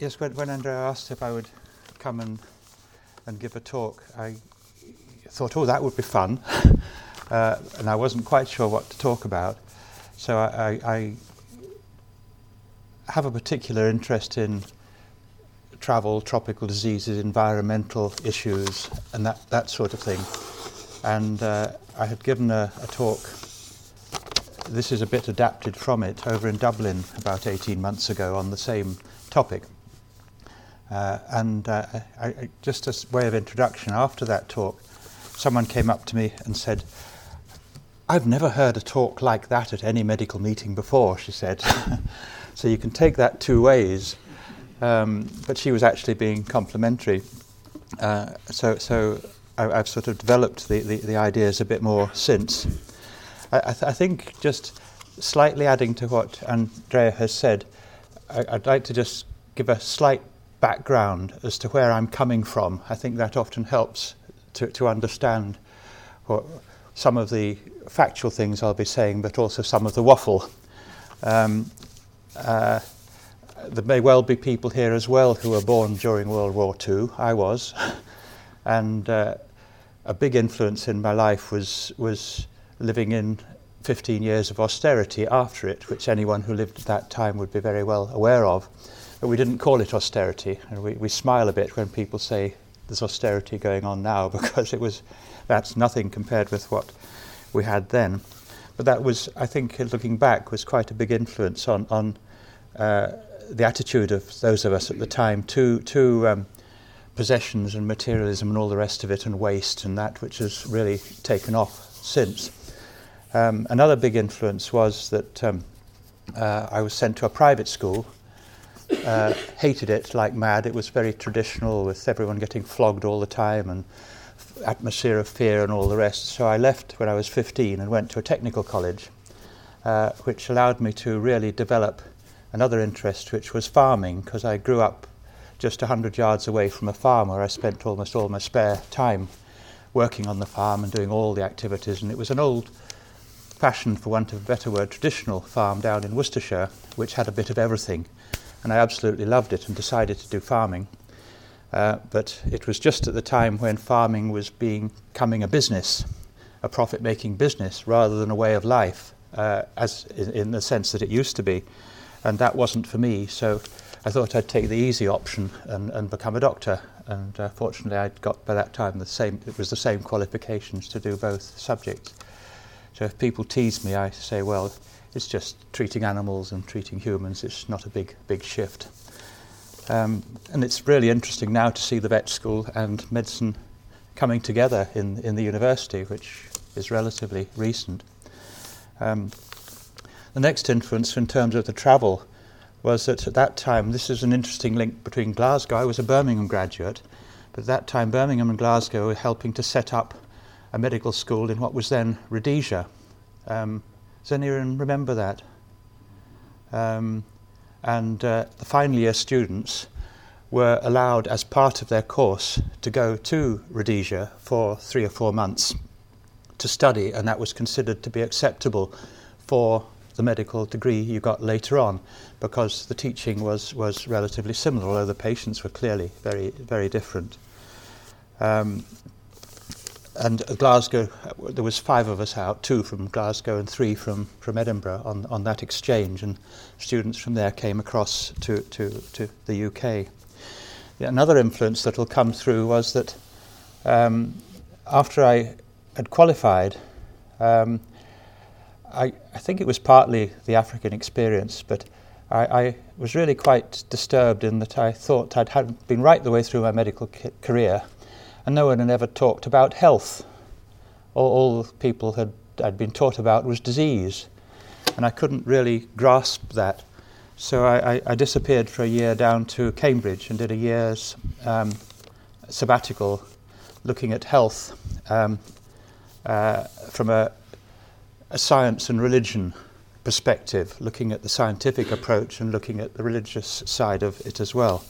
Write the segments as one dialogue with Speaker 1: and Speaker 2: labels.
Speaker 1: Yes, when, when Andrea asked if I would come and, and give a talk, I thought, oh, that would be fun. uh, and I wasn't quite sure what to talk about. So I, I, I have a particular interest in travel, tropical diseases, environmental issues, and that, that sort of thing. And uh, I had given a, a talk, this is a bit adapted from it, over in Dublin about 18 months ago on the same topic. Uh, and uh, I, I, just as way of introduction, after that talk, someone came up to me and said, I've never heard a talk like that at any medical meeting before, she said. so you can take that two ways. Um, but she was actually being complimentary. Uh, so so I, have sort of developed the, the, the, ideas a bit more since. I, I, th- I, think just slightly adding to what Andrea has said, I, I'd like to just give a slight background as to where I'm coming from. I think that often helps to, to understand what, some of the factual things I'll be saying, but also some of the waffle. Um, uh, there may well be people here as well who were born during World War II. I was. and uh, a big influence in my life was, was living in 15 years of austerity after it, which anyone who lived at that time would be very well aware of. But we didn't call it austerity. And we, we smile a bit when people say there's austerity going on now because it was that's nothing compared with what we had then. But that was, I think, looking back, was quite a big influence on, on uh, the attitude of those of us at the time to, to um, possessions and materialism and all the rest of it and waste and that which has really taken off since. Um, another big influence was that um, uh, I was sent to a private school uh, hated it like mad. It was very traditional, with everyone getting flogged all the time and atmosphere of fear and all the rest. So I left when I was 15 and went to a technical college, uh, which allowed me to really develop another interest, which was farming, because I grew up just 100 yards away from a farm where I spent almost all my spare time working on the farm and doing all the activities. And it was an old fashioned, for want of a better word, traditional farm down in Worcestershire, which had a bit of everything and I absolutely loved it and decided to do farming. Uh, but it was just at the time when farming was being, becoming a business, a profit making business, rather than a way of life, uh, as in, in, the sense that it used to be. And that wasn't for me, so I thought I'd take the easy option and, and become a doctor. And uh, fortunately, I'd got by that time the same, it was the same qualifications to do both subjects. So if people tease me, I say, well, it's just treating animals and treating humans. It's not a big, big shift. Um, and it's really interesting now to see the vet school and medicine coming together in, in the university, which is relatively recent. Um, the next influence in terms of the travel was that at that time, this is an interesting link between Glasgow. I was a Birmingham graduate, but at that time, Birmingham and Glasgow were helping to set up a medical school in what was then Rhodesia. Um, does anyone remember that? Um, and uh, the final year students were allowed, as part of their course, to go to Rhodesia for three or four months to study, and that was considered to be acceptable for the medical degree you got later on because the teaching was, was relatively similar, although the patients were clearly very, very different. Um, and Glasgow, there was five of us out, two from Glasgow and three from, from Edinburgh on, on that exchange, and students from there came across to, to, to the UK. Another influence that will come through was that um, after I had qualified, um, I, I think it was partly the African experience, but I, I was really quite disturbed in that I thought I'd had been right the way through my medical ca- career and no one had ever talked about health. All, all people had I'd been taught about was disease, and I couldn't really grasp that. So I, I, I disappeared for a year down to Cambridge and did a year's um, sabbatical looking at health um, uh, from a, a science and religion perspective, looking at the scientific approach and looking at the religious side of it as well.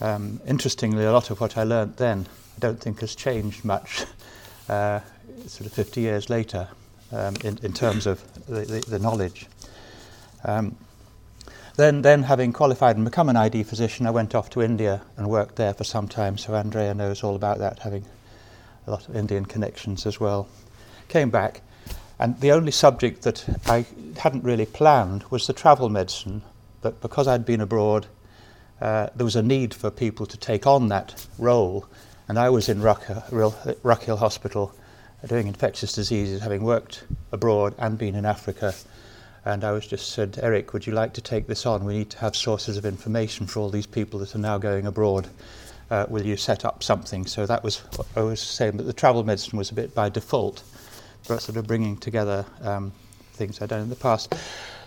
Speaker 1: Um, interestingly, a lot of what I learnt then I don't think has changed much uh, sort of 50 years later um, in, in terms of the, the, the knowledge. Um, then, then having qualified and become an ID physician, I went off to India and worked there for some time. So Andrea knows all about that, having a lot of Indian connections as well. Came back, and the only subject that I hadn't really planned was the travel medicine. But because I'd been abroad, uh, there was a need for people to take on that role. And I was in Ruchill Hospital doing infectious diseases, having worked abroad and been in Africa and I was just said, Eric, would you like to take this on? We need to have sources of information for all these people that are now going abroad. Uh, will you set up something? So that was I was saying, but the travel medicine was a bit by default, but sort of bringing together um, things I'd done in the past.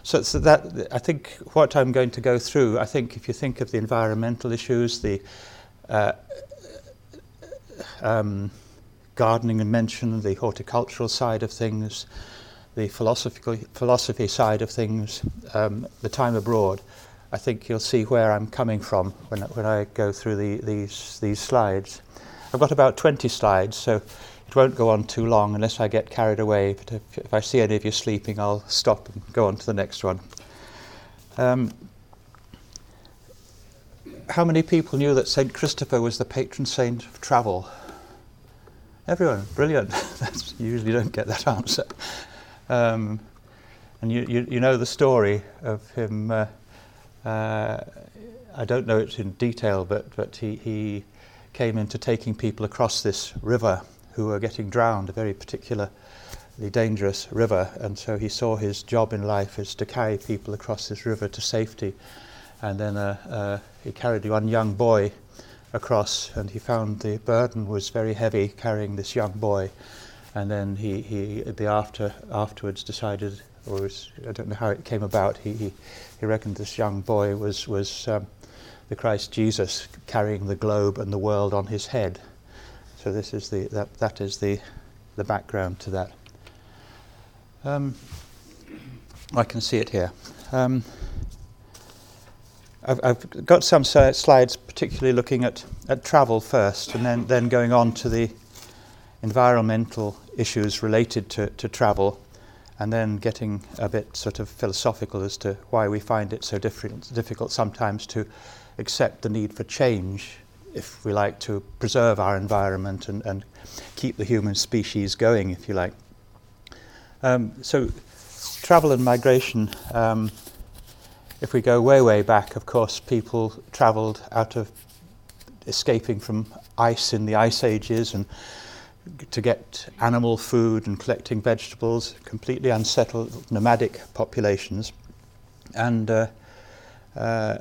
Speaker 1: So, so that I think what I'm going to go through, I think if you think of the environmental issues, the uh, um, gardening and mention, the horticultural side of things, the philosophy, philosophy side of things, um, the time abroad, I think you'll see where I'm coming from when, when I go through the, these, these slides. I've got about 20 slides, so it won't go on too long unless I get carried away. But if, if I see any of you sleeping, I'll stop and go on to the next one. Um, how many people knew that St. Christopher was the patron saint of travel? Everyone, brilliant. That's, you usually don't get that answer. Um, and you, you, you, know the story of him. Uh, uh, I don't know it in detail, but, but he, he came into taking people across this river who were getting drowned, a very particularly dangerous river. And so he saw his job in life is to carry people across this river to safety. And then uh, uh, he carried one young boy across, and he found the burden was very heavy carrying this young boy and then he, he the after afterwards decided, or was, I don't know how it came about. He, he, he reckoned this young boy was was um, the Christ Jesus carrying the globe and the world on his head. So this is the that that is the the background to that. Um, I can see it here. Um, I've, I've, got some slides, particularly looking at, at travel first, and then, then going on to the environmental issues related to, to travel, and then getting a bit sort of philosophical as to why we find it so difficult sometimes to accept the need for change if we like to preserve our environment and, and keep the human species going, if you like. Um, so, travel and migration, um, if we go way, way back, of course, people travelled out of escaping from ice in the ice ages and to get animal food and collecting vegetables, completely unsettled nomadic populations. And uh, uh,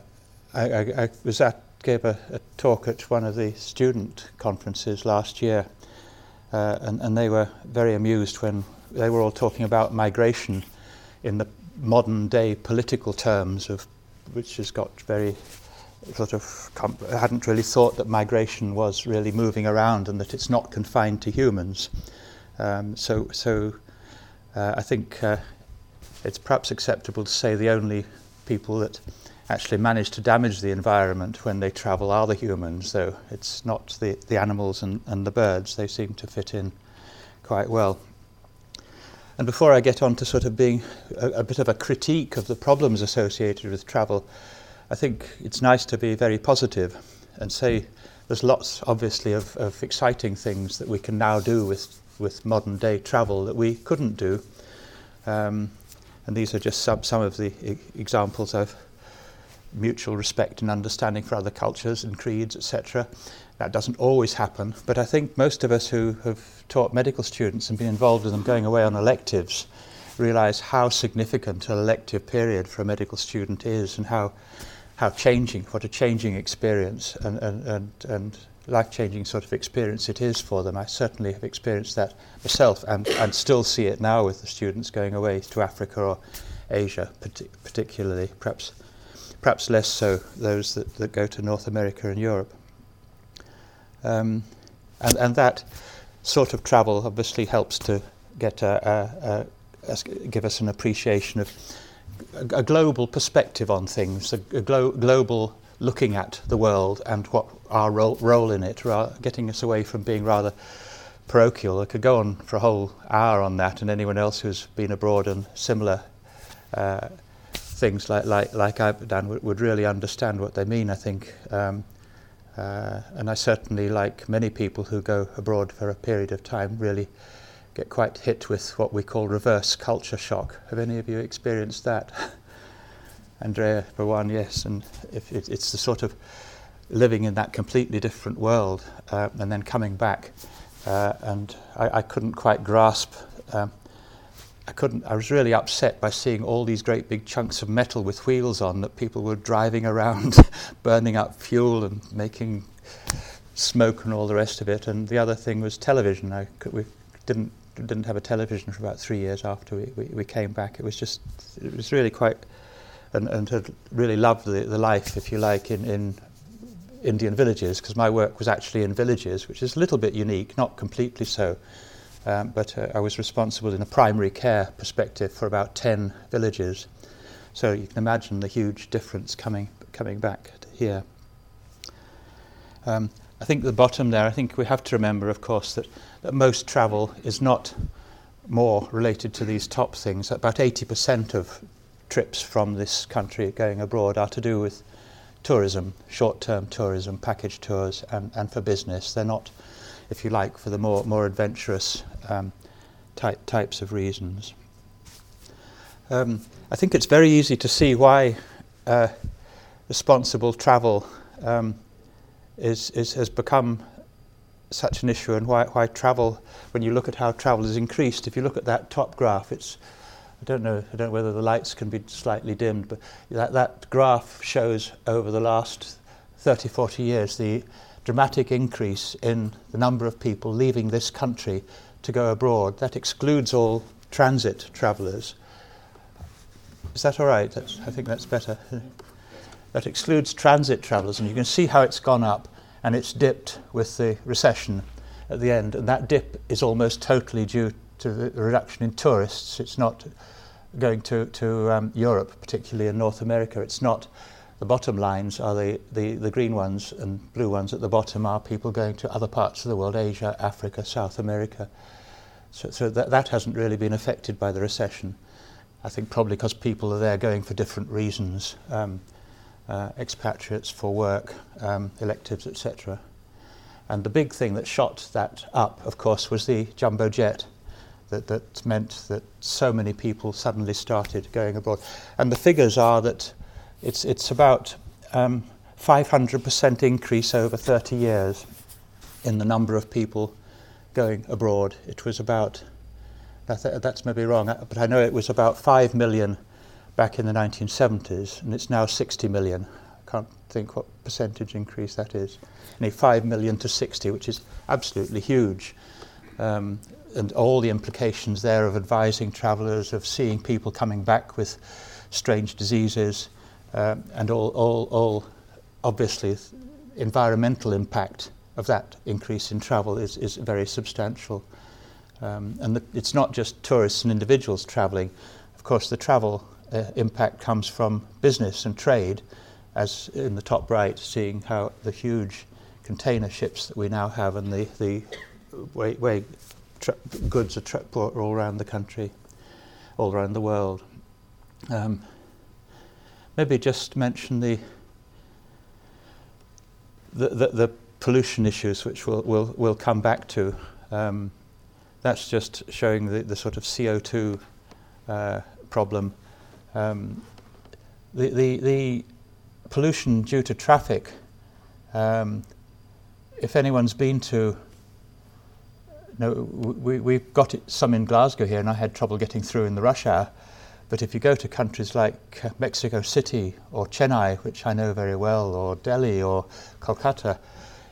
Speaker 1: I, I, I, was at, gave a, a, talk at one of the student conferences last year, uh, and, and they were very amused when they were all talking about migration in the modern day political terms of which has got very sort of com- hadn't really thought that migration was really moving around and that it's not confined to humans. Um, so, so uh, I think uh, it's perhaps acceptable to say the only people that actually manage to damage the environment when they travel are the humans, though it's not the, the animals and, and the birds. They seem to fit in quite well. And before I get on to sort of being a, a bit of a critique of the problems associated with travel, I think it's nice to be very positive and say there's lots, obviously, of, of exciting things that we can now do with, with modern day travel that we couldn't do. Um, and these are just some, some of the e- examples of mutual respect and understanding for other cultures and creeds, etc. That doesn't always happen, but I think most of us who have taught medical students and been involved with them going away on electives realize how significant an elective period for a medical student is and how how changing, what a changing experience and, and, and, and life changing sort of experience it is for them. I certainly have experienced that myself and, and still see it now with the students going away to Africa or Asia, particularly, perhaps, perhaps less so those that, that go to North America and Europe. Um, and, and that sort of travel obviously helps to get a, a, a, give us an appreciation of a, global perspective on things, a, a glo- global looking at the world and what our role, role in it, ra- getting us away from being rather parochial. I could go on for a whole hour on that, and anyone else who's been abroad and similar uh, things like, like, like I've done would, would really understand what they mean, I think. Um, uh, and I certainly, like many people who go abroad for a period of time, really get quite hit with what we call reverse culture shock. Have any of you experienced that? Andrea, for one, yes. And if it, it's the sort of living in that completely different world uh, and then coming back. Uh, and I, I couldn't quite grasp. Um, I couldn't. I was really upset by seeing all these great big chunks of metal with wheels on that people were driving around, burning up fuel and making smoke and all the rest of it. And the other thing was television. I we didn't didn't have a television for about three years after we, we, we came back. It was just it was really quite and, and had really loved the, the life, if you like, in, in Indian villages because my work was actually in villages, which is a little bit unique, not completely so. Um, but uh, I was responsible in a primary care perspective for about 10 villages. So you can imagine the huge difference coming, coming back here. Um, I think the bottom there, I think we have to remember, of course, that, that most travel is not more related to these top things. About 80% of trips from this country going abroad are to do with tourism, short term tourism, package tours, and, and for business. They're not, if you like, for the more, more adventurous um, type, types of reasons. Um, I think it's very easy to see why uh, responsible travel um, is, is, has become such an issue and why, why travel, when you look at how travel has increased, if you look at that top graph, it's, I don't know, I don't know whether the lights can be slightly dimmed, but that, that graph shows over the last 30, 40 years the dramatic increase in the number of people leaving this country to go abroad. That excludes all transit travellers. Is that all right? That's, I think that's better. That excludes transit travellers, and you can see how it's gone up and it's dipped with the recession at the end. And that dip is almost totally due to the reduction in tourists. It's not going to, to um, Europe, particularly in North America. It's not the bottom lines are the, the, the green ones and blue ones at the bottom are people going to other parts of the world, Asia, Africa, South America. So, so that, that hasn't really been affected by the recession. I think probably because people are there going for different reasons, um, uh, expatriates for work, um, electives, etc. And the big thing that shot that up, of course, was the jumbo jet that, that meant that so many people suddenly started going abroad. And the figures are that it's, it's about um, 500% increase over 30 years in the number of people going abroad. It was about, that's maybe wrong, uh, but I know it was about 5 million back in the 1970s, and it's now 60 million. I can't think what percentage increase that is. Only 5 million to 60, which is absolutely huge. Um, and all the implications there of advising travellers, of seeing people coming back with strange diseases, uh, and all, all, all obviously environmental impact of that increase in travel is, is very substantial. Um, and the, it's not just tourists and individuals travelling. Of course, the travel uh, impact comes from business and trade, as in the top right, seeing how the huge container ships that we now have and the, the way, way tra- goods are tra- all around the country, all around the world. Um, maybe just mention the the, the, the pollution issues, which we'll, we'll, we'll come back to. Um, that's just showing the, the sort of CO2 uh, problem. Um, the, the, the pollution due to traffic, um, if anyone's been to no, we, we've got it, some in Glasgow here, and I had trouble getting through in the rush hour. But if you go to countries like uh, Mexico City or Chennai, which I know very well, or Delhi or Kolkata,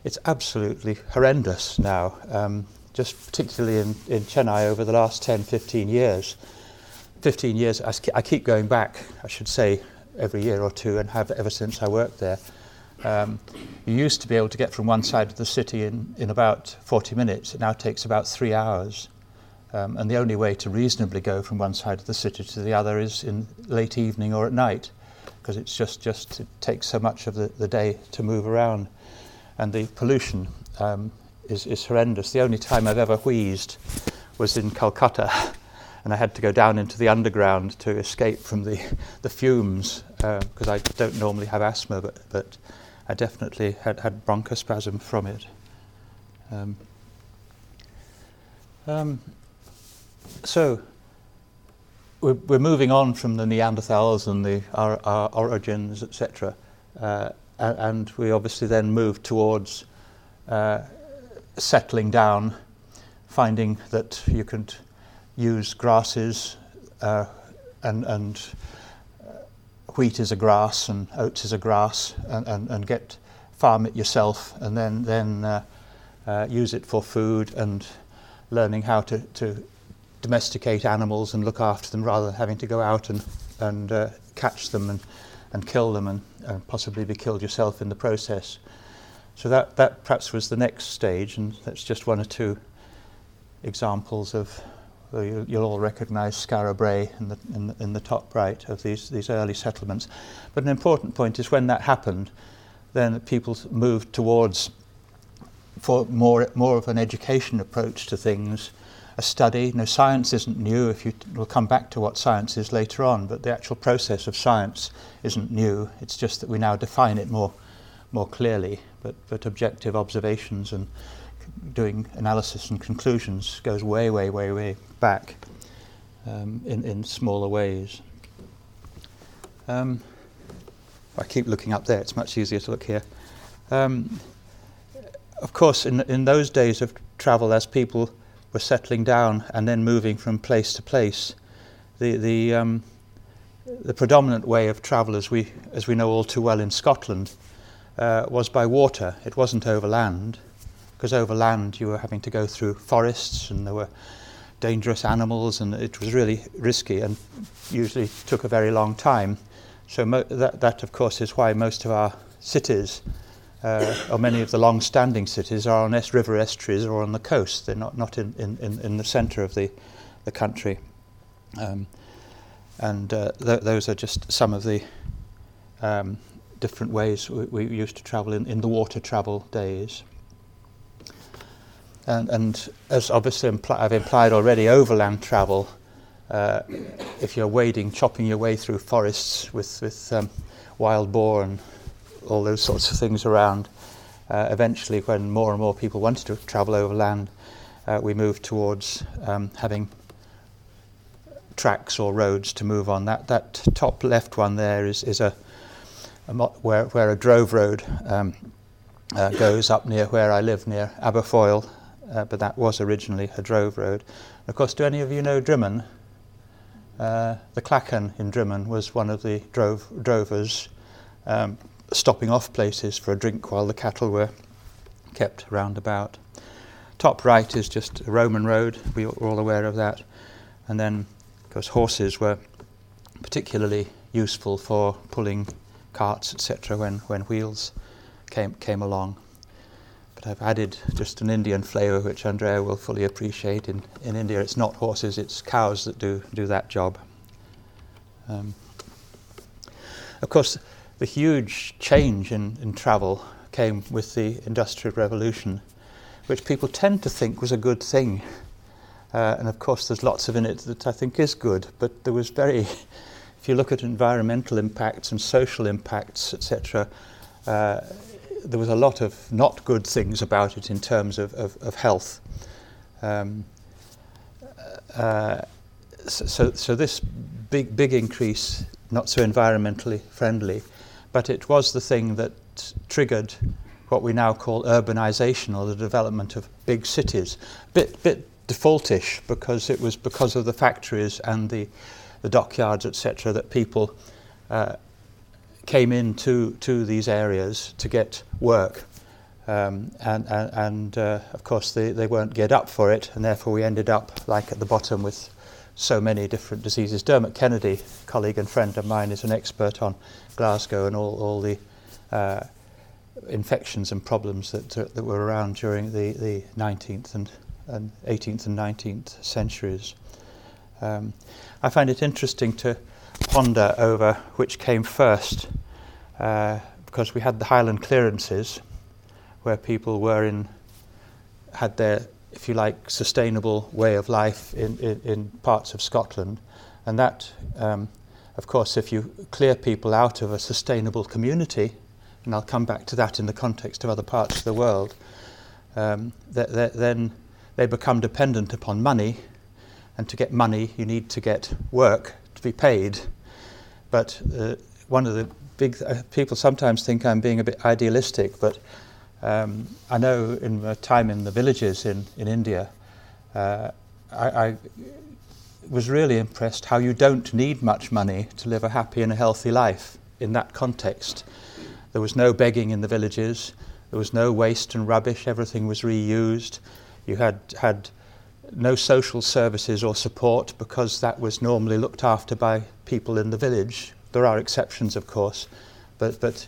Speaker 1: it's absolutely horrendous now. Um, just particularly in, in Chennai over the last 10, 15 years. 15 years, I keep going back, I should say, every year or two, and have ever since I worked there. Um, you used to be able to get from one side of the city in, in about 40 minutes. It now takes about three hours. Um, and the only way to reasonably go from one side of the city to the other is in late evening or at night, because it's just, just it takes so much of the, the day to move around. And the pollution um, is, is horrendous. The only time I've ever wheezed was in Calcutta. and I had to go down into the underground to escape from the, the fumes because uh, I don't normally have asthma, but, but I definitely had, had bronchospasm from it. Um, um, so we're, we're, moving on from the Neanderthals and the, our, our origins, etc. Uh, and we obviously then move towards uh, settling down, finding that you could use grasses uh, and, and uh, wheat is a grass and oats is a grass and, and, and get farm it yourself and then, then uh, uh, use it for food and learning how to, to domesticate animals and look after them rather than having to go out and, and uh, catch them and, and kill them and, and possibly be killed yourself in the process. So that, that perhaps was the next stage, and that's just one or two examples of well, you, will all recognise Skara Brae in the, in, the, in the top right of these, these early settlements. But an important point is when that happened, then people moved towards for more, more of an education approach to things, a study. No, science isn't new. If you we'll come back to what science is later on, but the actual process of science isn't new. It's just that we now define it more, more clearly. But, but objective observations and doing analysis and conclusions goes way, way, way, way back um, in, in smaller ways. Um, I keep looking up there, it's much easier to look here. Um, of course, in, in those days of travel, as people were settling down and then moving from place to place, the, the, um, the predominant way of travel, as we, as we know all too well in Scotland, uh, was by water. It wasn't overland, because overland you were having to go through forests and there were dangerous animals, and it was really risky and usually took a very long time. So mo- that, that, of course, is why most of our cities, uh, or many of the long-standing cities, are on S river estuaries or on the coast. They're not, not in, in, in the centre of the, the country. Um, and uh, th- those are just some of the um, different ways we, we, used to travel in, in the water travel days. And, and as obviously impl- I've implied already, overland travel, uh, if you're wading, chopping your way through forests with, with um, wild boar and all those sorts of things around, uh, eventually, when more and more people wanted to travel overland, uh, we moved towards um, having tracks or roads to move on. That, that top left one there is, is a, a mo- where, where a drove road um, uh, goes up near where I live, near Aberfoyle, uh, but that was originally a drove road. of course, do any of you know Drymen? Uh, the Clachan in Drymen was one of the drove, drovers um, stopping off places for a drink while the cattle were kept round about. Top right is just a Roman road, we are all aware of that. And then, of course, horses were particularly useful for pulling carts, etc., when, when wheels came, came along. But I've added just an Indian flavour, which Andrea will fully appreciate. In, in India, it's not horses, it's cows that do, do that job. Um, of course, the huge change in, in travel came with the Industrial Revolution, which people tend to think was a good thing. Uh, and of course, there's lots of in it that I think is good, but there was very, if you look at environmental impacts and social impacts, etc., uh, there was a lot of not good things about it in terms of, of, of health. Um, uh, so, so this big, big increase, not so environmentally friendly, but it was the thing that triggered what we now call urbanization or the development of big cities. Bit, bit defaultish because it was because of the factories and the, the dockyards, etc., that people uh, came into to these areas to get work. Um, and and, and uh, of course, they, they weren't geared up for it, and therefore we ended up like at the bottom with so many different diseases. Dermot Kennedy, colleague and friend of mine, is an expert on Glasgow and all, all the uh, infections and problems that, that were around during the, the 19th and, and 18th and 19th centuries. Um, I find it interesting to ponder over which came first, uh, because we had the Highland clearances, where people were in had their if you like, sustainable way of life in, in, in parts of Scotland. And that, um, of course, if you clear people out of a sustainable community, and I'll come back to that in the context of other parts of the world, um, th- th- then they become dependent upon money, and to get money, you need to get work to be paid. But uh, one of the big uh, people sometimes think I'm being a bit idealistic, but um, I know in my time in the villages in, in India, uh, I, I was really impressed how you don't need much money to live a happy and a healthy life in that context. There was no begging in the villages, there was no waste and rubbish, everything was reused. You had, had no social services or support because that was normally looked after by people in the village. There are exceptions, of course, but, but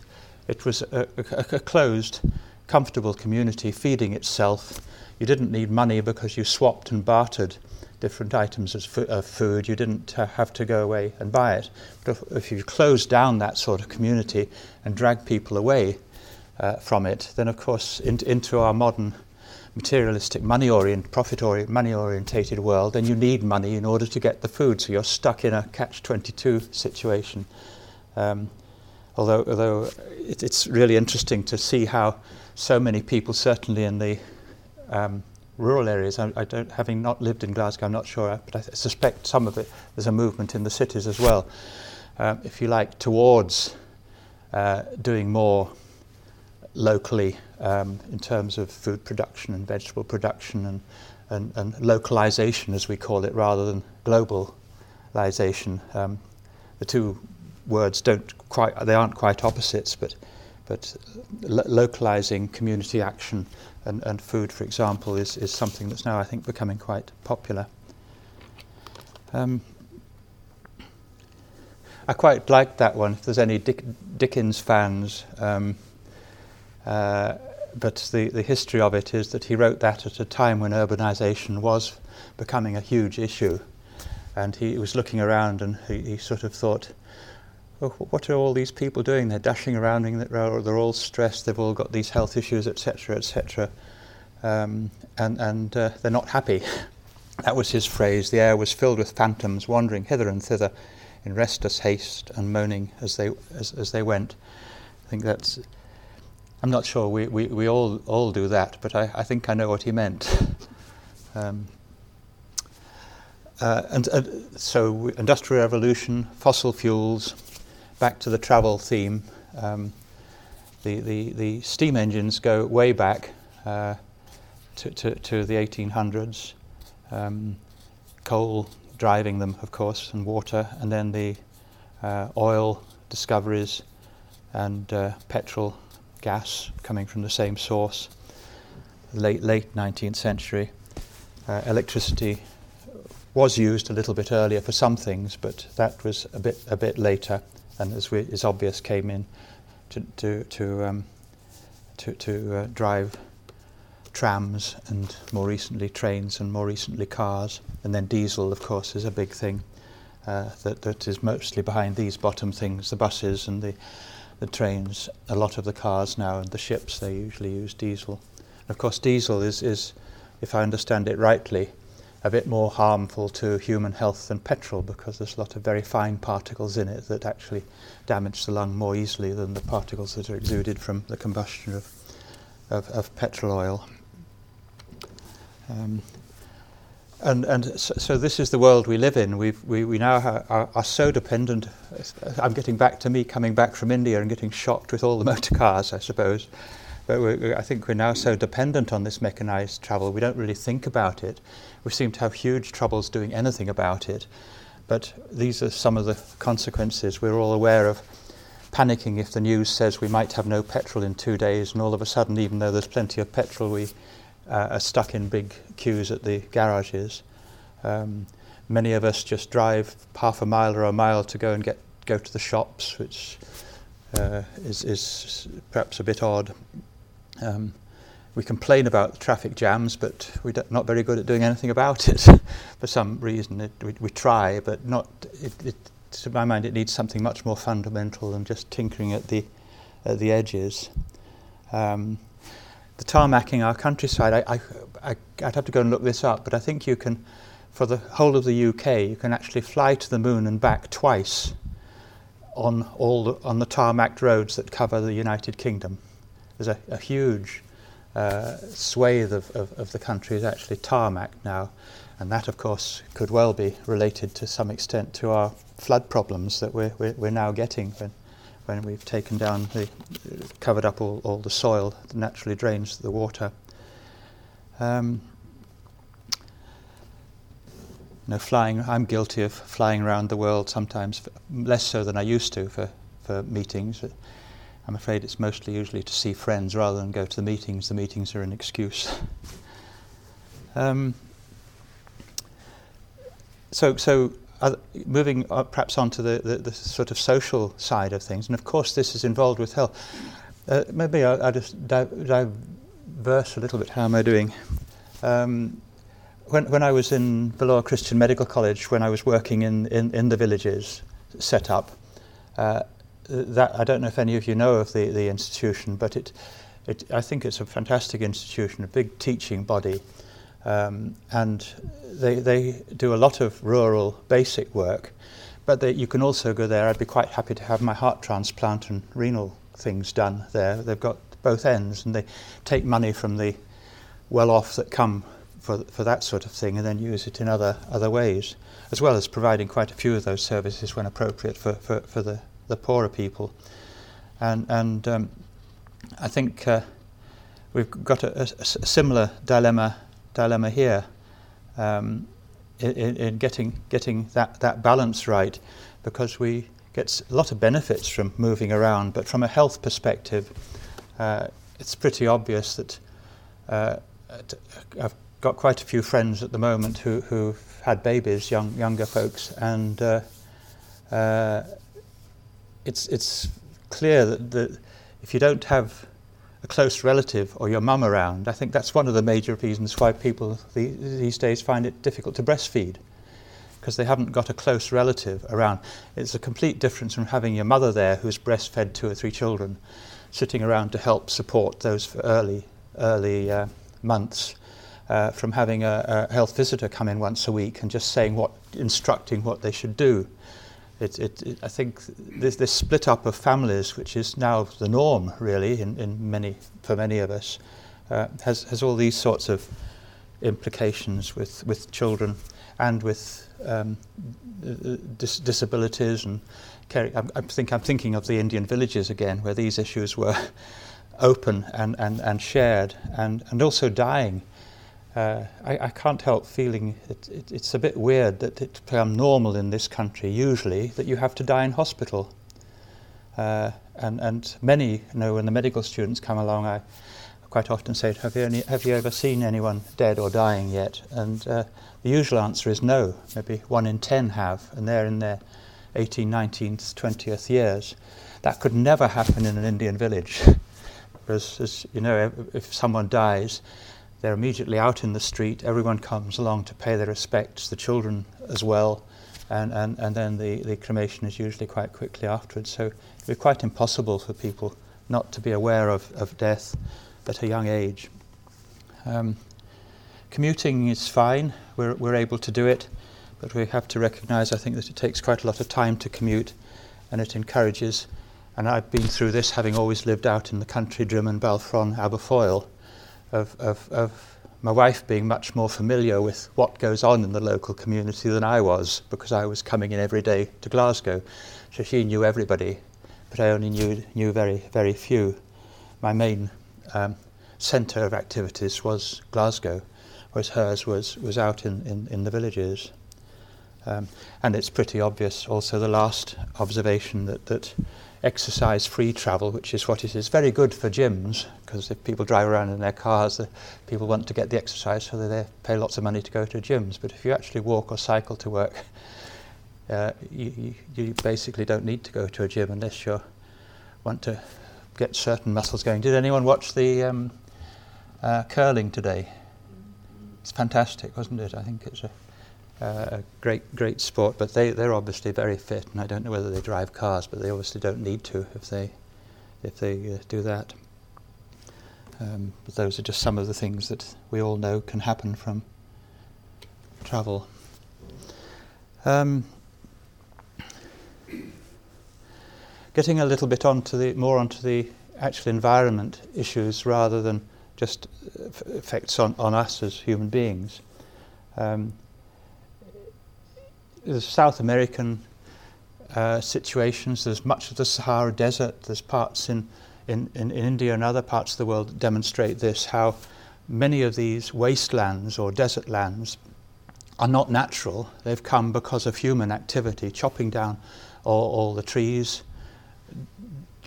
Speaker 1: it was a, a, a closed comfortable community feeding itself. You didn't need money because you swapped and bartered different items of, of food. You didn't uh, have to go away and buy it. But if, if you close down that sort of community and drag people away uh, from it, then of course in, into our modern materialistic, money oriented, profit oriented, money orientated world, then you need money in order to get the food. So you're stuck in a catch 22 situation. Um, although although it, it's really interesting to see how so many people, certainly in the um, rural areas. I, I, don't, having not lived in Glasgow, I'm not sure, but I suspect some of it. There's a movement in the cities as well, um, if you like, towards uh, doing more locally um, in terms of food production and vegetable production and, and, and localization, as we call it, rather than globalization. Um, the two words don't quite, they aren't quite opposites, but but lo- localizing community action and, and food, for example, is, is something that's now, I think, becoming quite popular. Um, I quite like that one. If there's any Dick, Dickens fans, um, uh, but the, the history of it is that he wrote that at a time when urbanization was becoming a huge issue. And he was looking around and he, he sort of thought, what are all these people doing? They're dashing around, they're all stressed, they've all got these health issues, etc., etc., um, and, and uh, they're not happy. that was his phrase. The air was filled with phantoms wandering hither and thither in restless haste and moaning as they, as, as they went. I think that's. I'm not sure we, we, we all, all do that, but I, I think I know what he meant. um, uh, and uh, so, industrial revolution, fossil fuels, back to the travel theme, um, the, the, the steam engines go way back uh, to, to, to, the 1800s. Um, coal driving them, of course, and water, and then the uh, oil discoveries and uh, petrol, gas coming from the same source. Late late 19th century, uh, electricity was used a little bit earlier for some things, but that was a bit a bit later and as we, is obvious, came in to to to um, to, to uh, drive trams and more recently trains and more recently cars, and then diesel, of course, is a big thing uh, that that is mostly behind these bottom things, the buses and the the trains. A lot of the cars now and the ships they usually use diesel. And of course, diesel is is, if I understand it rightly, a bit more harmful to human health than petrol because there's a lot of very fine particles in it that actually damage the lung more easily than the particles that are exuded from the combustion of, of, of petrol oil. Um, and and so, so, this is the world we live in. We've, we we now are, are, so dependent. I'm getting back to me coming back from India and getting shocked with all the motor cars, I suppose. But I think we're now so dependent on this mechanized travel, we don't really think about it. We seem to have huge troubles doing anything about it. But these are some of the consequences. We're all aware of panicking if the news says we might have no petrol in two days, and all of a sudden, even though there's plenty of petrol, we uh, are stuck in big queues at the garages. Um, many of us just drive half a mile or a mile to go and get go to the shops, which uh, is, is perhaps a bit odd. Um, we complain about traffic jams, but we're not very good at doing anything about it for some reason. It, we, we, try, but not. It, it, to my mind, it needs something much more fundamental than just tinkering at the at the edges. Um, the tarmacking our countryside, I, I, I, I'd have to go and look this up, but I think you can, for the whole of the UK, you can actually fly to the moon and back twice on all the, on the tarmacked roads that cover the United Kingdom. There's a, a huge uh, swathe of, of, of the country is actually tarmacked now, and that, of course, could well be related to some extent to our flood problems that we're, we're, we're now getting when, when we've taken down the, covered up all, all the soil that naturally drains the water. Um, you know, flying, I'm guilty of flying around the world sometimes, less so than I used to for, for meetings. I'm afraid it's mostly usually to see friends rather than go to the meetings. The meetings are an excuse. um, so, so uh, moving perhaps on to the, the, the, sort of social side of things, and of course this is involved with health. Uh, maybe I'll, I'll just di- diverse a little bit. How am I doing? Um, when, when I was in Vellore Christian Medical College, when I was working in, in, in the villages set up, uh, that I don't know if any of you know of the, the institution, but it, it, I think it's a fantastic institution, a big teaching body. Um, and they, they do a lot of rural basic work, but they, you can also go there. I'd be quite happy to have my heart transplant and renal things done there. They've got both ends, and they take money from the well off that come for, for that sort of thing and then use it in other, other ways, as well as providing quite a few of those services when appropriate for, for, for the, the poorer people. And, and um, I think uh, we've got a, a, a similar dilemma dilemma here um, in, in, getting getting that, that balance right, because we get a lot of benefits from moving around, but from a health perspective, uh, it's pretty obvious that uh, I've got quite a few friends at the moment who who've had babies, young younger folks, and uh, uh it's it's clear that, if you don't have a close relative or your mum around, I think that's one of the major reasons why people these days find it difficult to breastfeed because they haven't got a close relative around. It's a complete difference from having your mother there who's breastfed two or three children, sitting around to help support those early early uh, months, uh, from having a, a health visitor come in once a week and just saying what, instructing what they should do. It, it, it, I think this, this split up of families, which is now the norm, really, in, in many, for many of us, uh, has, has all these sorts of implications with, with children and with um, dis- disabilities. And caring. I, I think I'm thinking of the Indian villages again, where these issues were open and, and, and shared, and, and also dying uh, I, I, can't help feeling it, it, it's a bit weird that it's become normal in this country, usually, that you have to die in hospital. Uh, and, and many you know when the medical students come along, I quite often say, have you, any, have you ever seen anyone dead or dying yet? And uh, the usual answer is no. Maybe one in ten have, and they're in their 18, 19th, 20th years. That could never happen in an Indian village. because, as you know, if someone dies, they're immediately out in the street. Everyone comes along to pay their respects, the children as well, and, and, and then the, the cremation is usually quite quickly afterwards. So it'd be quite impossible for people not to be aware of, of death at a young age. Um, commuting is fine, we're, we're able to do it, but we have to recognise, I think, that it takes quite a lot of time to commute and it encourages. And I've been through this having always lived out in the country, Drymen, Balfron, Aberfoyle of, of, of my wife being much more familiar with what goes on in the local community than I was because I was coming in every day to Glasgow. So she knew everybody, but I only knew, knew very, very few. My main um, centre of activities was Glasgow, whereas hers was, was out in, in, in the villages. Um, and it's pretty obvious also the last observation that, that exercise free travel, which is what it is, very good for gyms because if people drive around in their cars, the people want to get the exercise, so they pay lots of money to go to gyms. But if you actually walk or cycle to work, uh, you, you basically don't need to go to a gym unless you want to get certain muscles going. Did anyone watch the um, uh, curling today? It's fantastic, wasn't it? I think it's a uh, a great, great sport, but they, they're obviously very fit, and I don't know whether they drive cars, but they obviously don't need to if they, if they uh, do that. Um, but those are just some of the things that we all know can happen from travel. Um, getting a little bit onto the more onto the actual environment issues rather than just effects on, on us as human beings. Um, there's South American uh, situations, there's much of the Sahara Desert, there's parts in, in, in, in India and other parts of the world that demonstrate this, how many of these wastelands or desert lands are not natural. They've come because of human activity, chopping down all, all the trees,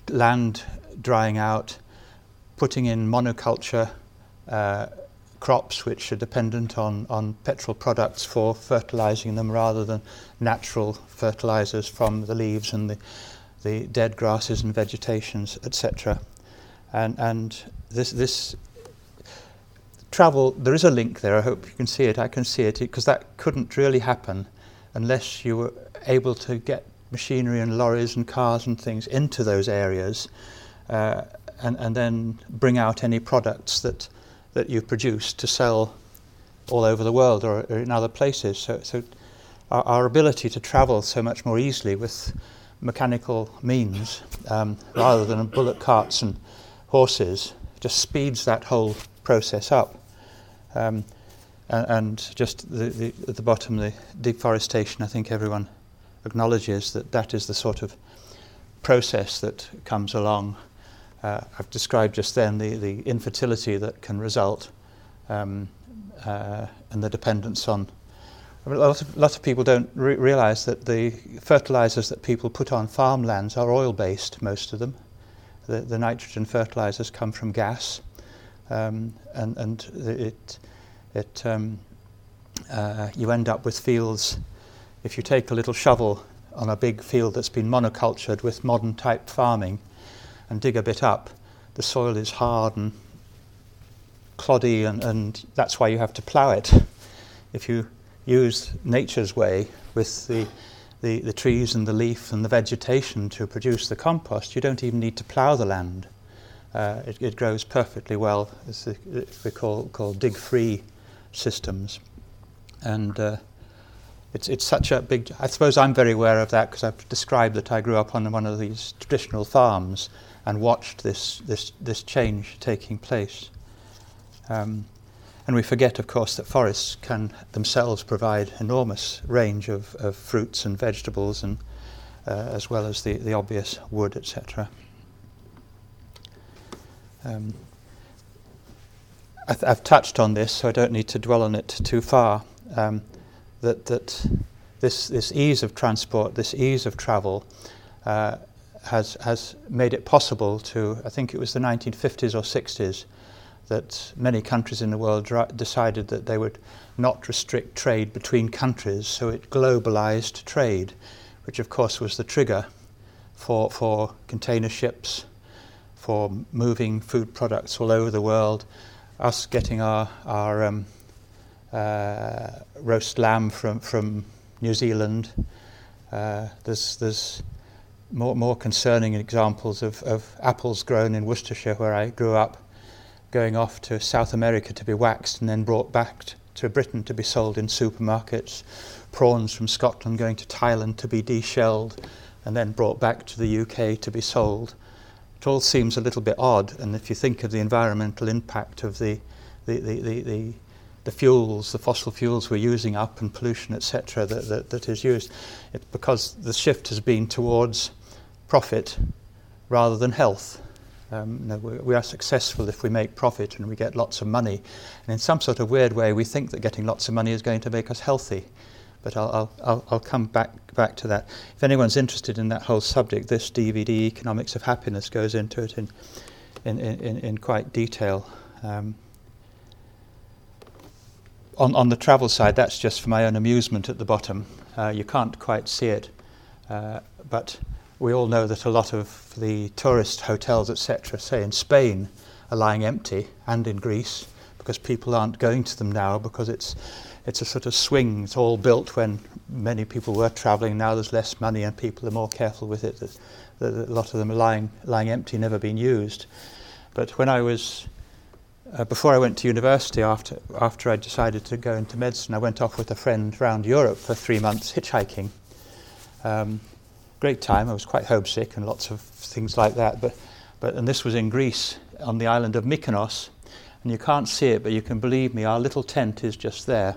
Speaker 1: land drying out, putting in monoculture uh, crops which are dependent on, on petrol products for fertilizing them rather than natural fertilizers from the leaves and the, the dead grasses and vegetations, etc. And, and this, this travel, there is a link there. I hope you can see it. I can see it because that couldn't really happen unless you were able to get machinery and lorries and cars and things into those areas uh, and, and then bring out any products that, that you produce to sell all over the world or, or in other places. So, so our, our, ability to travel so much more easily with mechanical means um, rather than bullock carts and horses just speeds that whole process up. Um, and, and just the, the, at the bottom, the deforestation, I think everyone acknowledges that that is the sort of process that comes along. Uh, I've described just then the, the infertility that can result um, uh, and the dependence on. A lot of, lot of people don't re- realize that the fertilizers that people put on farmlands are oil based, most of them. The, the nitrogen fertilizers come from gas, um, and, and it, it, um, uh, you end up with fields if you take a little shovel on a big field that's been monocultured with modern type farming and dig a bit up, the soil is hard and cloddy, and, and that's why you have to plough it. If you use nature's way with the, the, the trees and the leaf and the vegetation to produce the compost, you don't even need to plough the land. Uh, it, it, grows perfectly well. It's we call, call dig-free systems. And uh, it's, it's such a big. I suppose I'm very aware of that because I've described that I grew up on one of these traditional farms and watched this, this, this change taking place. Um, and we forget, of course, that forests can themselves provide enormous range of, of fruits and vegetables, and uh, as well as the, the obvious wood, etc. Um, I have touched on this, so I don't need to dwell on it too far. Um, that, that this, this ease of transport, this ease of travel, uh, has, has made it possible to, I think it was the 1950s or 60s, that many countries in the world decided that they would not restrict trade between countries, so it globalized trade, which of course was the trigger for, for container ships, for moving food products all over the world, us getting our, our um, uh, roast lamb from, from New Zealand. Uh, there's, there's more, more concerning examples of, of apples grown in Worcestershire, where I grew up, going off to South America to be waxed and then brought back to Britain to be sold in supermarkets. Prawns from Scotland going to Thailand to be deshelled and then brought back to the UK to be sold. It all seems a little bit odd, and if you think of the environmental impact of the, the, the, the, the the fuels, the fossil fuels we're using up and pollution, etc., that, that, that is used. It's because the shift has been towards profit rather than health. Um, we, we, are successful if we make profit and we get lots of money. And in some sort of weird way, we think that getting lots of money is going to make us healthy. But I'll, I'll, I'll, I'll come back, back to that. If anyone's interested in that whole subject, this DVD, Economics of Happiness, goes into it in, in, in, in quite detail. Um, on, on the travel side, that's just for my own amusement at the bottom. Uh, you can't quite see it, uh, but we all know that a lot of the tourist hotels, etc., say in Spain, are lying empty, and in Greece, because people aren't going to them now because it's it's a sort of swing. It's all built when many people were travelling. Now there's less money and people are more careful with it. That, that a lot of them are lying lying empty, never been used. But when I was uh, before I went to university, after, after I decided to go into medicine, I went off with a friend around Europe for three months hitchhiking. Um, great time. I was quite homesick and lots of things like that. But, but and this was in Greece on the island of Mykonos, and you can't see it, but you can believe me. Our little tent is just there,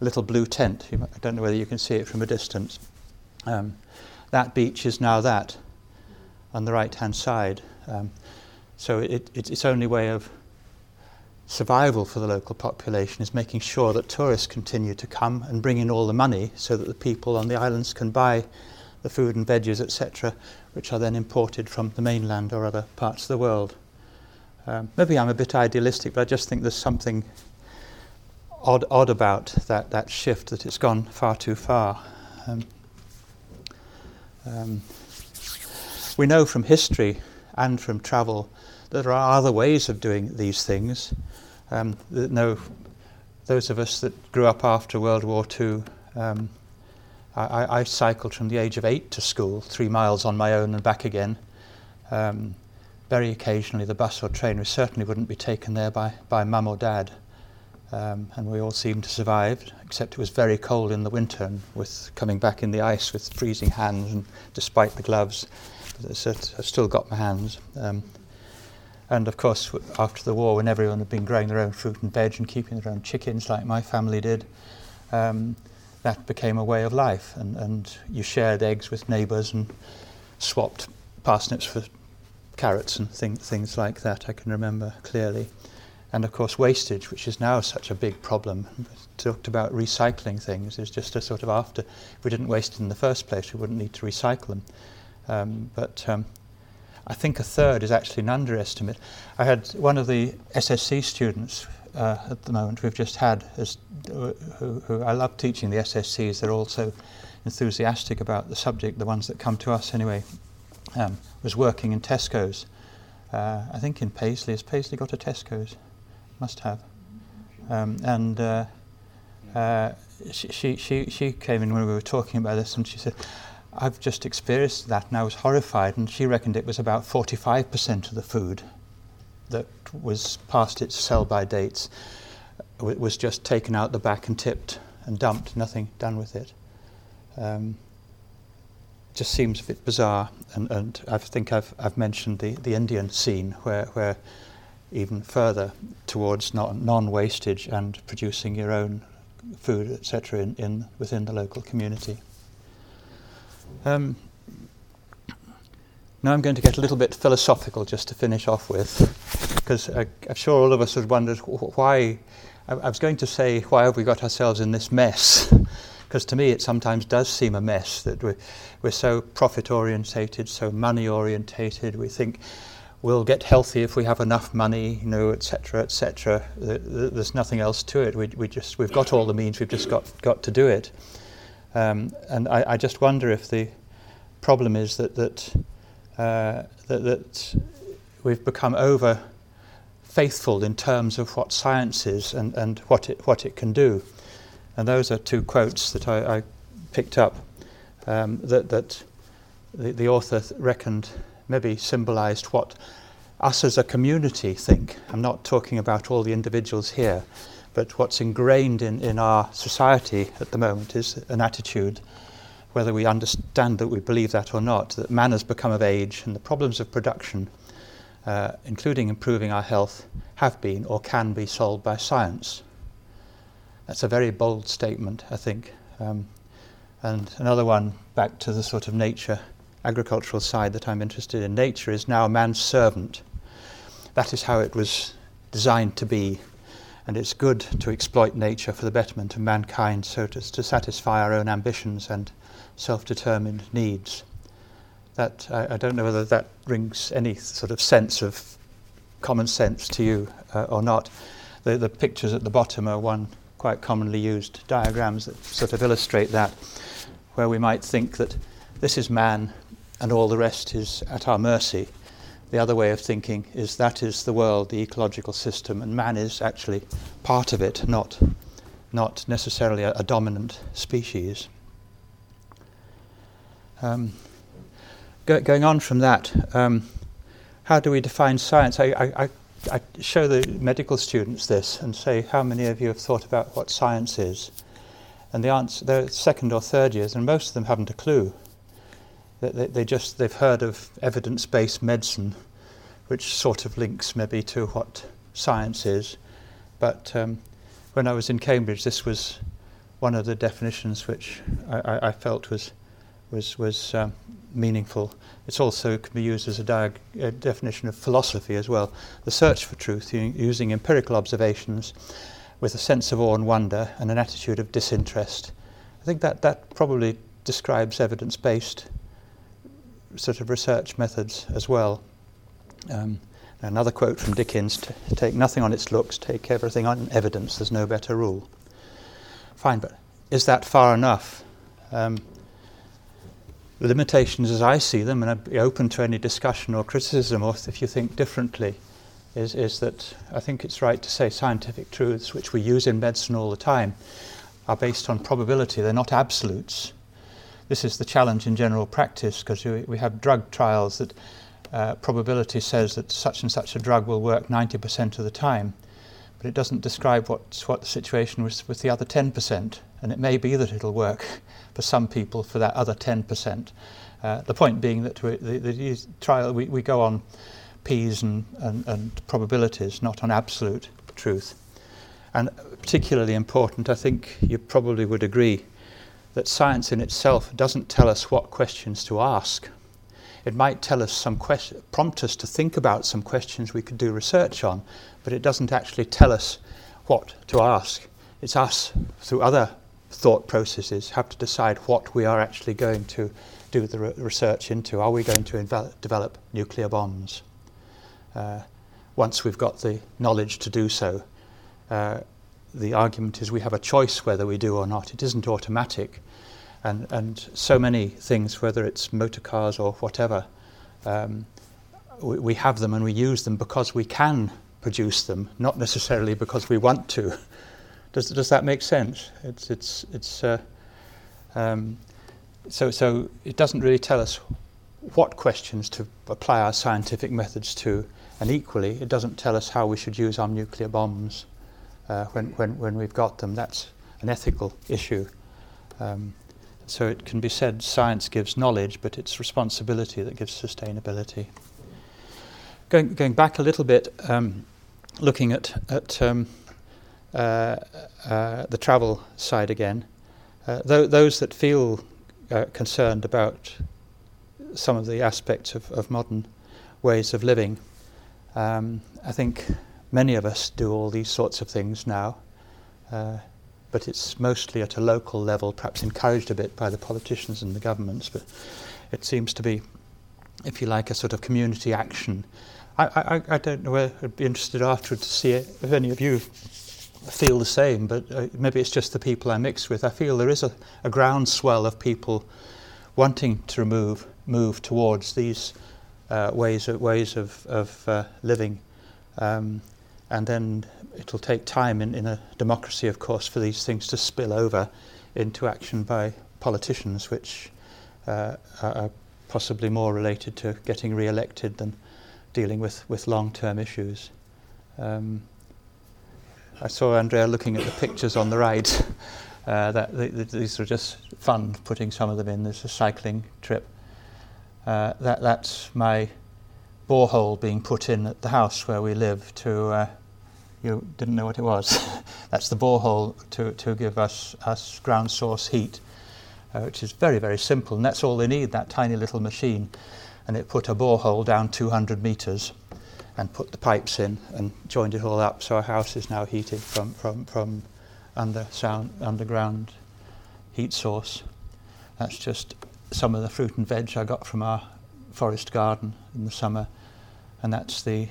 Speaker 1: a little blue tent. I don't know whether you can see it from a distance. Um, that beach is now that on the right-hand side. Um, so it, its only way of survival for the local population is making sure that tourists continue to come and bring in all the money so that the people on the islands can buy the food and veggies, etc., which are then imported from the mainland or other parts of the world. Um, maybe I'm a bit idealistic, but I just think there's something odd, odd about that, that shift, that it's gone far too far. Um, um, we know from history and from travel that there are other ways of doing these things. Um, no, those of us that grew up after World War II, um, I, I, cycled from the age of eight to school, three miles on my own and back again. Um, very occasionally, the bus or train, we certainly wouldn't be taken there by, by mum or dad. Um, and we all seemed to survive, except it was very cold in the winter and with coming back in the ice with freezing hands, and despite the gloves, I've still got my hands. Um, and of course, after the war, when everyone had been growing their own fruit and veg and keeping their own chickens, like my family did, um, that became a way of life. And, and you shared eggs with neighbours and swapped parsnips for carrots and thing, things like that, I can remember clearly. And of course, wastage, which is now such a big problem. We talked about recycling things, is just a sort of after. If we didn't waste it in the first place, we wouldn't need to recycle them. Um, but um, I think a third is actually an underestimate. I had one of the SSC students uh, at the moment we've just had, as, who, who I love teaching the SSCs, they're all so enthusiastic about the subject, the ones that come to us anyway, um, was working in Tesco's. Uh, I think in Paisley. Has Paisley got a Tesco's? Must have. Um, and uh, uh, she, she, she came in when we were talking about this and she said, I've just experienced that and I was horrified, and she reckoned it was about 45% of the food that was past its sell by dates was just taken out the back and tipped and dumped, nothing done with it. Um, just seems a bit bizarre, and, and I think I've, I've mentioned the, the Indian scene where, where even further towards non wastage and producing your own food, etc., in, in, within the local community. Um, now I'm going to get a little bit philosophical just to finish off with, because I'm sure all of us have wondered why. I, was going to say, why have we got ourselves in this mess? Because to me, it sometimes does seem a mess that we're, we're so profit orientated, so money orientated. We think we'll get healthy if we have enough money, you know, etc., etc. There's nothing else to it. We, we just we've got all the means. We've just got got to do it. Um, and I, I, just wonder if the problem is that that, uh, that, that we've become over faithful in terms of what science is and, and what it what it can do. And those are two quotes that I, I picked up um, that that the, the author reckoned maybe symbolized what us as a community think. I'm not talking about all the individuals here, but what's ingrained in, in our society at the moment is an attitude, whether we understand that we believe that or not, that man has become of age and the problems of production, uh, including improving our health, have been or can be solved by science. That's a very bold statement, I think. Um, and another one, back to the sort of nature, agricultural side that I'm interested in. Nature is now man's servant. That is how it was designed to be and it's good to exploit nature for the betterment of mankind so as to satisfy our own ambitions and self determined needs. That, I, I, don't know whether that rings any sort of sense of common sense to you uh, or not. The, the pictures at the bottom are one quite commonly used diagrams that sort of illustrate that, where we might think that this is man and all the rest is at our mercy the other way of thinking is that is the world, the ecological system, and man is actually part of it, not, not necessarily a, a dominant species. Um, go, going on from that, um, how do we define science? I, I, I, show the medical students this and say, how many of you have thought about what science is? And the answer, they're second or third years, and most of them haven't a clue. They, they, they just, they've heard of evidence-based medicine, which sort of links maybe to what science is. But um, when I was in Cambridge, this was one of the definitions which I, I, I felt was was was um, meaningful. It also can be used as a, diag- a, definition of philosophy as well. The search for truth using empirical observations with a sense of awe and wonder and an attitude of disinterest. I think that that probably describes evidence-based sort of research methods as well. Um, another quote from Dickens: "Take nothing on its looks, take everything on evidence. There's no better rule." Fine, but is that far enough? Um, the limitations as I see them, and I'd be open to any discussion or criticism, or if you think differently, is, is that I think it's right to say scientific truths, which we use in medicine all the time, are based on probability. They're not absolutes. This is the challenge in general practice because we, we have drug trials that uh, probability says that such and such a drug will work 90% of the time, but it doesn't describe what, what the situation was with the other 10%. And it may be that it'll work for some people for that other 10%. Uh, the point being that we, the, the trial, we, we go on P's and, and, and probabilities, not on absolute truth. And particularly important, I think you probably would agree, that science in itself doesn't tell us what questions to ask. It might tell us some prompt us to think about some questions we could do research on, but it doesn't actually tell us what to ask. It's us, through other thought processes, have to decide what we are actually going to do the re- research into. Are we going to invel- develop nuclear bombs? Uh, once we've got the knowledge to do so, uh, the argument is we have a choice whether we do or not. It isn't automatic. And, and so many things, whether it's motor cars or whatever, um, we, we have them and we use them because we can produce them, not necessarily because we want to. Does, does that make sense? It's, it's, it's, uh, um, so, so it doesn't really tell us what questions to apply our scientific methods to, and equally, it doesn't tell us how we should use our nuclear bombs uh, when, when, when we've got them. That's an ethical issue. Um, so it can be said science gives knowledge, but it's responsibility that gives sustainability. Going, going back a little bit, um, looking at, at um, the travel side again. Uh, th- those that feel concerned about some of the aspects of, of modern ways of living, um, I think many of us do all these sorts of things now, uh, but it's mostly at a local level, perhaps encouraged a bit by the politicians and the governments. But it seems to be, if you like, a sort of community action. I, I, I don't know. I'd be interested afterwards to see if any of you feel the same, but uh, maybe it's just the people I mix with. I feel there is a, a groundswell of people wanting to move move towards these uh, ways of, ways of, of uh, living, um, and then it'll take time in, in a democracy, of course, for these things to spill over into action by politicians, which uh, are possibly more related to getting re-elected than dealing with, with long-term issues. Um, I saw Andrea looking at the pictures on the right. Uh, that the, the, these are just fun putting some of them in. There's a cycling trip. Uh, that that's my borehole being put in at the house where we live. To uh, you didn't know what it was. that's the borehole to to give us us ground source heat, uh, which is very very simple, and that's all they need. That tiny little machine, and it put a borehole down 200 meters and put the pipes in and joined it all up. So our house is now heated from, from, from under sound, underground heat source. That's just some of the fruit and veg I got from our forest garden in the summer. And that's the,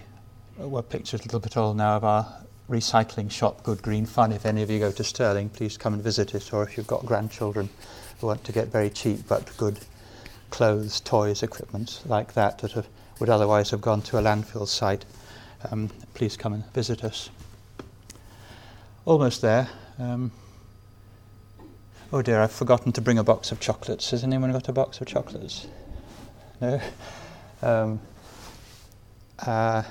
Speaker 1: well, pictured a little bit old now of our recycling shop, Good Green Fun. If any of you go to Stirling, please come and visit it. Or if you've got grandchildren who want to get very cheap but good clothes, toys, equipment like that that have would otherwise have gone to a landfill site, um, please come and visit us. Almost there. Um, oh dear, I've forgotten to bring a box of chocolates. Has anyone got a box of chocolates? No? Um, uh,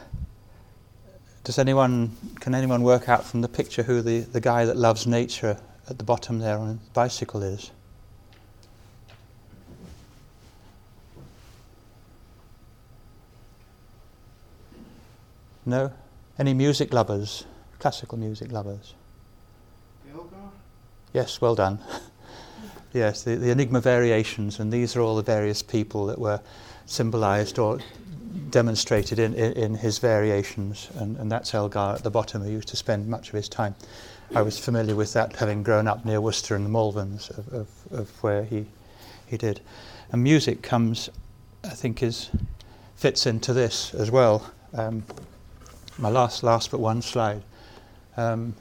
Speaker 1: does anyone can anyone work out from the picture who the, the guy that loves nature at the bottom there on a bicycle is? No? Any music lovers? Classical music lovers?
Speaker 2: Elgar?
Speaker 1: Yes, well done. yes, the, the Enigma variations, and these are all the various people that were symbolized or demonstrated in, in, in his variations, and, and that's Elgar at the bottom, who used to spend much of his time. I was familiar with that, having grown up near Worcester and the Malverns, of, of, of where he, he did. And music comes, I think, is fits into this as well. Um, my last, last but one slide. Um,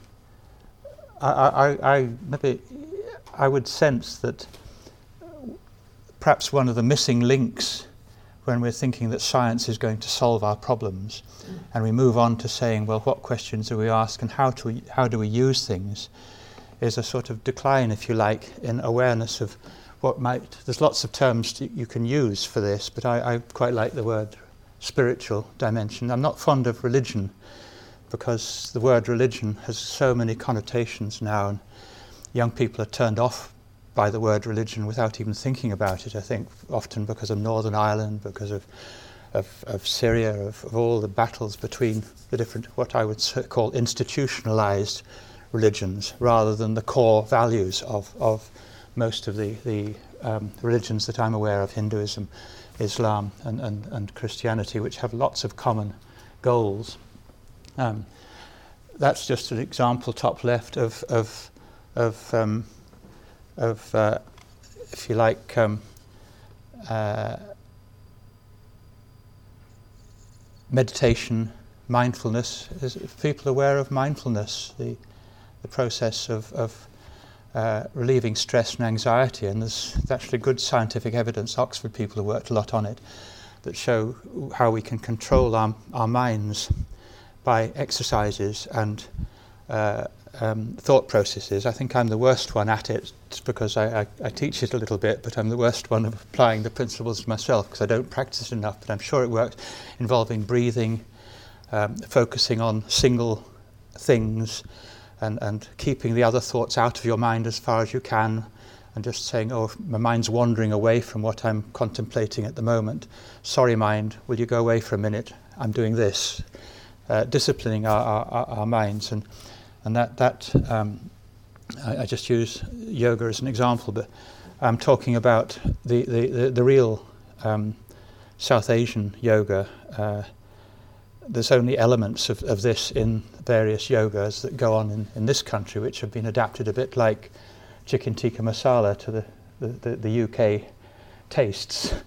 Speaker 1: I, I, I, maybe I would sense that perhaps one of the missing links when we're thinking that science is going to solve our problems, and we move on to saying, well, what questions do we ask and how, to, how do we use things, is a sort of decline, if you like, in awareness of what might. There's lots of terms you can use for this, but I, I quite like the word spiritual dimension. I'm not fond of religion because the word religion has so many connotations now, and young people are turned off by the word religion without even thinking about it, I think, often because of Northern Ireland, because of, of, of Syria, of, of, all the battles between the different, what I would call institutionalized religions, rather than the core values of, of most of the, the um, religions that I'm aware of, Hinduism, Islam, and, and, and Christianity, which have lots of common goals. Um, that's just an example, top left, of, of, of um, of, uh, if you like, um, uh, meditation, mindfulness. Is people aware of mindfulness, the, the process of, of uh, relieving stress and anxiety? And there's actually good scientific evidence, Oxford people have worked a lot on it, that show how we can control our, our minds by exercises and uh, um, thought processes. I think I'm the worst one at it because I, I, I, teach it a little bit, but I'm the worst one of applying the principles myself because I don't practice enough. But I'm sure it works, involving breathing, um, focusing on single things, and, and keeping the other thoughts out of your mind as far as you can, and just saying, Oh, my mind's wandering away from what I'm contemplating at the moment. Sorry, mind, will you go away for a minute? I'm doing this. Uh, disciplining our, our, our minds. and and that, that um, I, I, just use yoga as an example, but I'm talking about the, the, the, the real um, South Asian yoga. Uh, there's only elements of, of this in various yogas that go on in, in this country, which have been adapted a bit like chicken tikka masala to the, the, the, the UK tastes.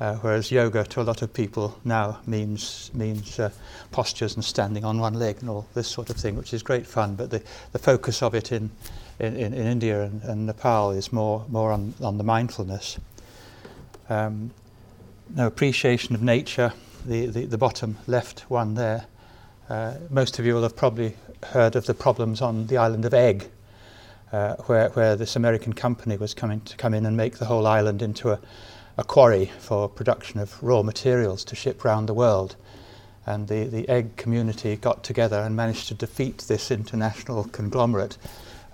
Speaker 1: Uh, whereas yoga to a lot of people now means means uh, postures and standing on one leg and all this sort of thing, which is great fun. But the, the focus of it in in, in, in India and, and, Nepal is more more on, on the mindfulness. Um, no appreciation of nature. The, the, the bottom left one there. Uh, most of you will have probably heard of the problems on the island of Eigg, uh, where, where this American company was coming to come in and make the whole island into a, a quarry for production of raw materials to ship round the world. And the, the Eigg community got together and managed to defeat this international conglomerate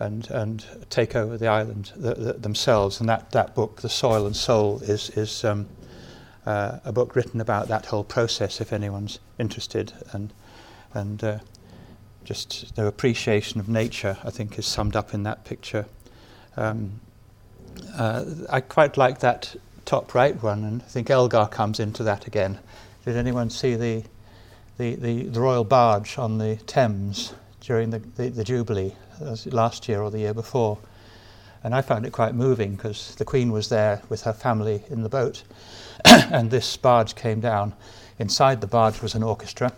Speaker 1: and, and take over the island th- th- themselves. And that, that book, The Soil and Soul, is, is um, uh, a book written about that whole process if anyone's interested. And, and uh, just the appreciation of nature, I think, is summed up in that picture. Um, uh, I quite like that top right one, and I think Elgar comes into that again. Did anyone see the, the, the, the Royal Barge on the Thames during the, the, the Jubilee last year or the year before? And I found it quite moving because the Queen was there with her family in the boat, and this barge came down. Inside the barge was an orchestra,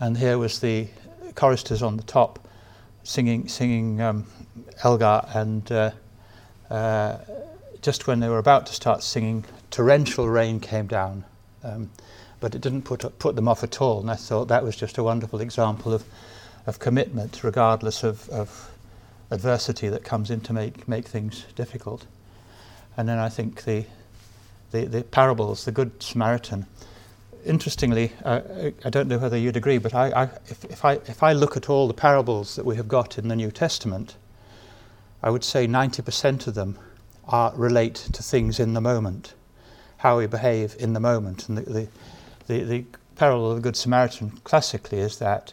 Speaker 1: and here was the choristers on the top singing, singing um, Elgar and uh, uh, just when they were about to start singing, torrential rain came down. Um, but it didn't put, put them off at all. And I thought that was just a wonderful example of, of commitment, regardless of, of adversity that comes in to make, make things difficult. And then I think the, the, the parables, the Good Samaritan, interestingly, uh, I don't know whether you'd agree, but I, I, if, if, I, if I look at all the parables that we have got in the New Testament, I would say 90% of them are, relate to things in the moment, how we behave in the moment. And the, the, the, the parable of the Good Samaritan classically is that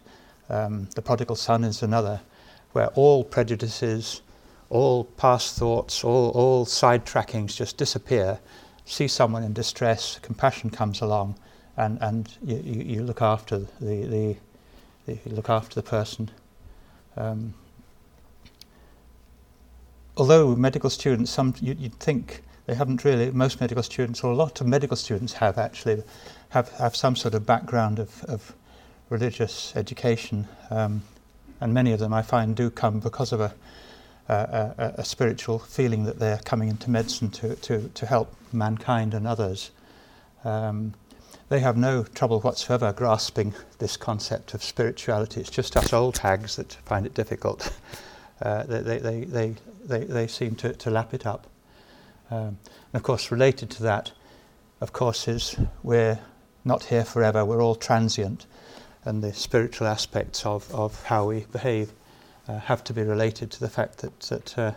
Speaker 1: um, the prodigal son is another, where all prejudices, all past thoughts, all, all sidetrackings just disappear. See someone in distress, compassion comes along, and, and you, you, look after the, the, the, look after the person. Um, although medical students, some you, would think they haven't really. Most medical students, or a lot of medical students, have actually have, have some sort of background of, of religious education, um, and many of them I find do come because of a, a, a, a spiritual feeling that they're coming into medicine to, to, to help mankind and others. Um, they have no trouble whatsoever grasping this concept of spirituality. It's just us old hags that find it difficult. Uh, they, they, they, they, they, seem to, to lap it up. Um, and of course, related to that, of course, is we're not here forever, we're all transient, and the spiritual aspects of, of how we behave uh, have to be related to the fact that, that uh,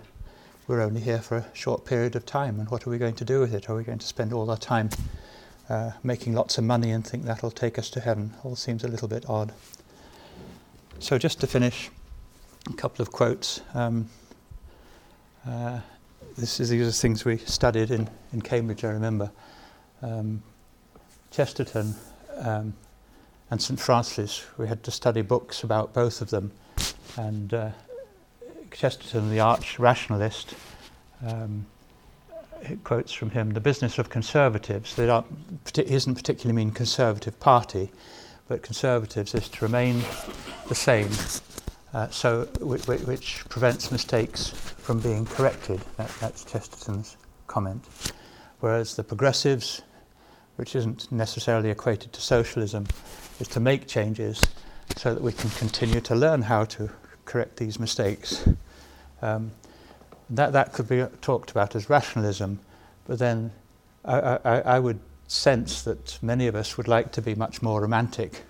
Speaker 1: we're only here for a short period of time, and what are we going to do with it? Are we going to spend all our time uh, making lots of money and think that'll take us to heaven? All seems a little bit odd. So, just to finish, a couple of quotes. Um, uh, this is, these are things we studied in, in Cambridge, I remember. Um, Chesterton um, and St. Francis, we had to study books about both of them. And uh, Chesterton, the arch rationalist, um, it quotes from him the business of conservatives, that are, isn't particularly mean conservative party, but conservatives is to remain the same, uh, so which, which, prevents mistakes from being corrected. That, that's Chesterton's comment. Whereas the progressives, which isn't necessarily equated to socialism, is to make changes so that we can continue to learn how to correct these mistakes. Um, that, that could be talked about as rationalism, but then I, I, I would sense that many of us would like to be much more romantic.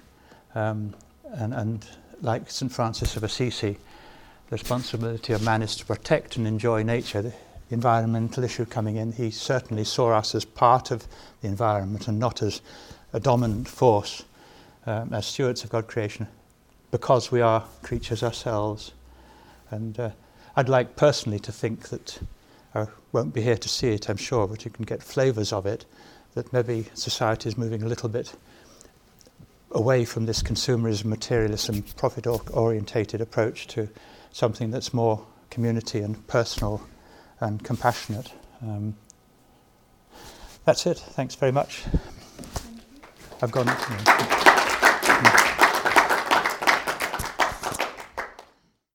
Speaker 1: Um, and, and like St. Francis of Assisi, the responsibility of man is to protect and enjoy nature. The environmental issue coming in, he certainly saw us as part of the environment and not as a dominant force, um, as stewards of God's creation, because we are creatures ourselves. And uh, I'd like personally to think that I won't be here to see it, I'm sure, but you can get flavours of it, that maybe society is moving a little bit away from this consumerism, materialism, profit orientated approach to something that's more community and personal and compassionate. Um, that's it. Thanks very much. I've gone.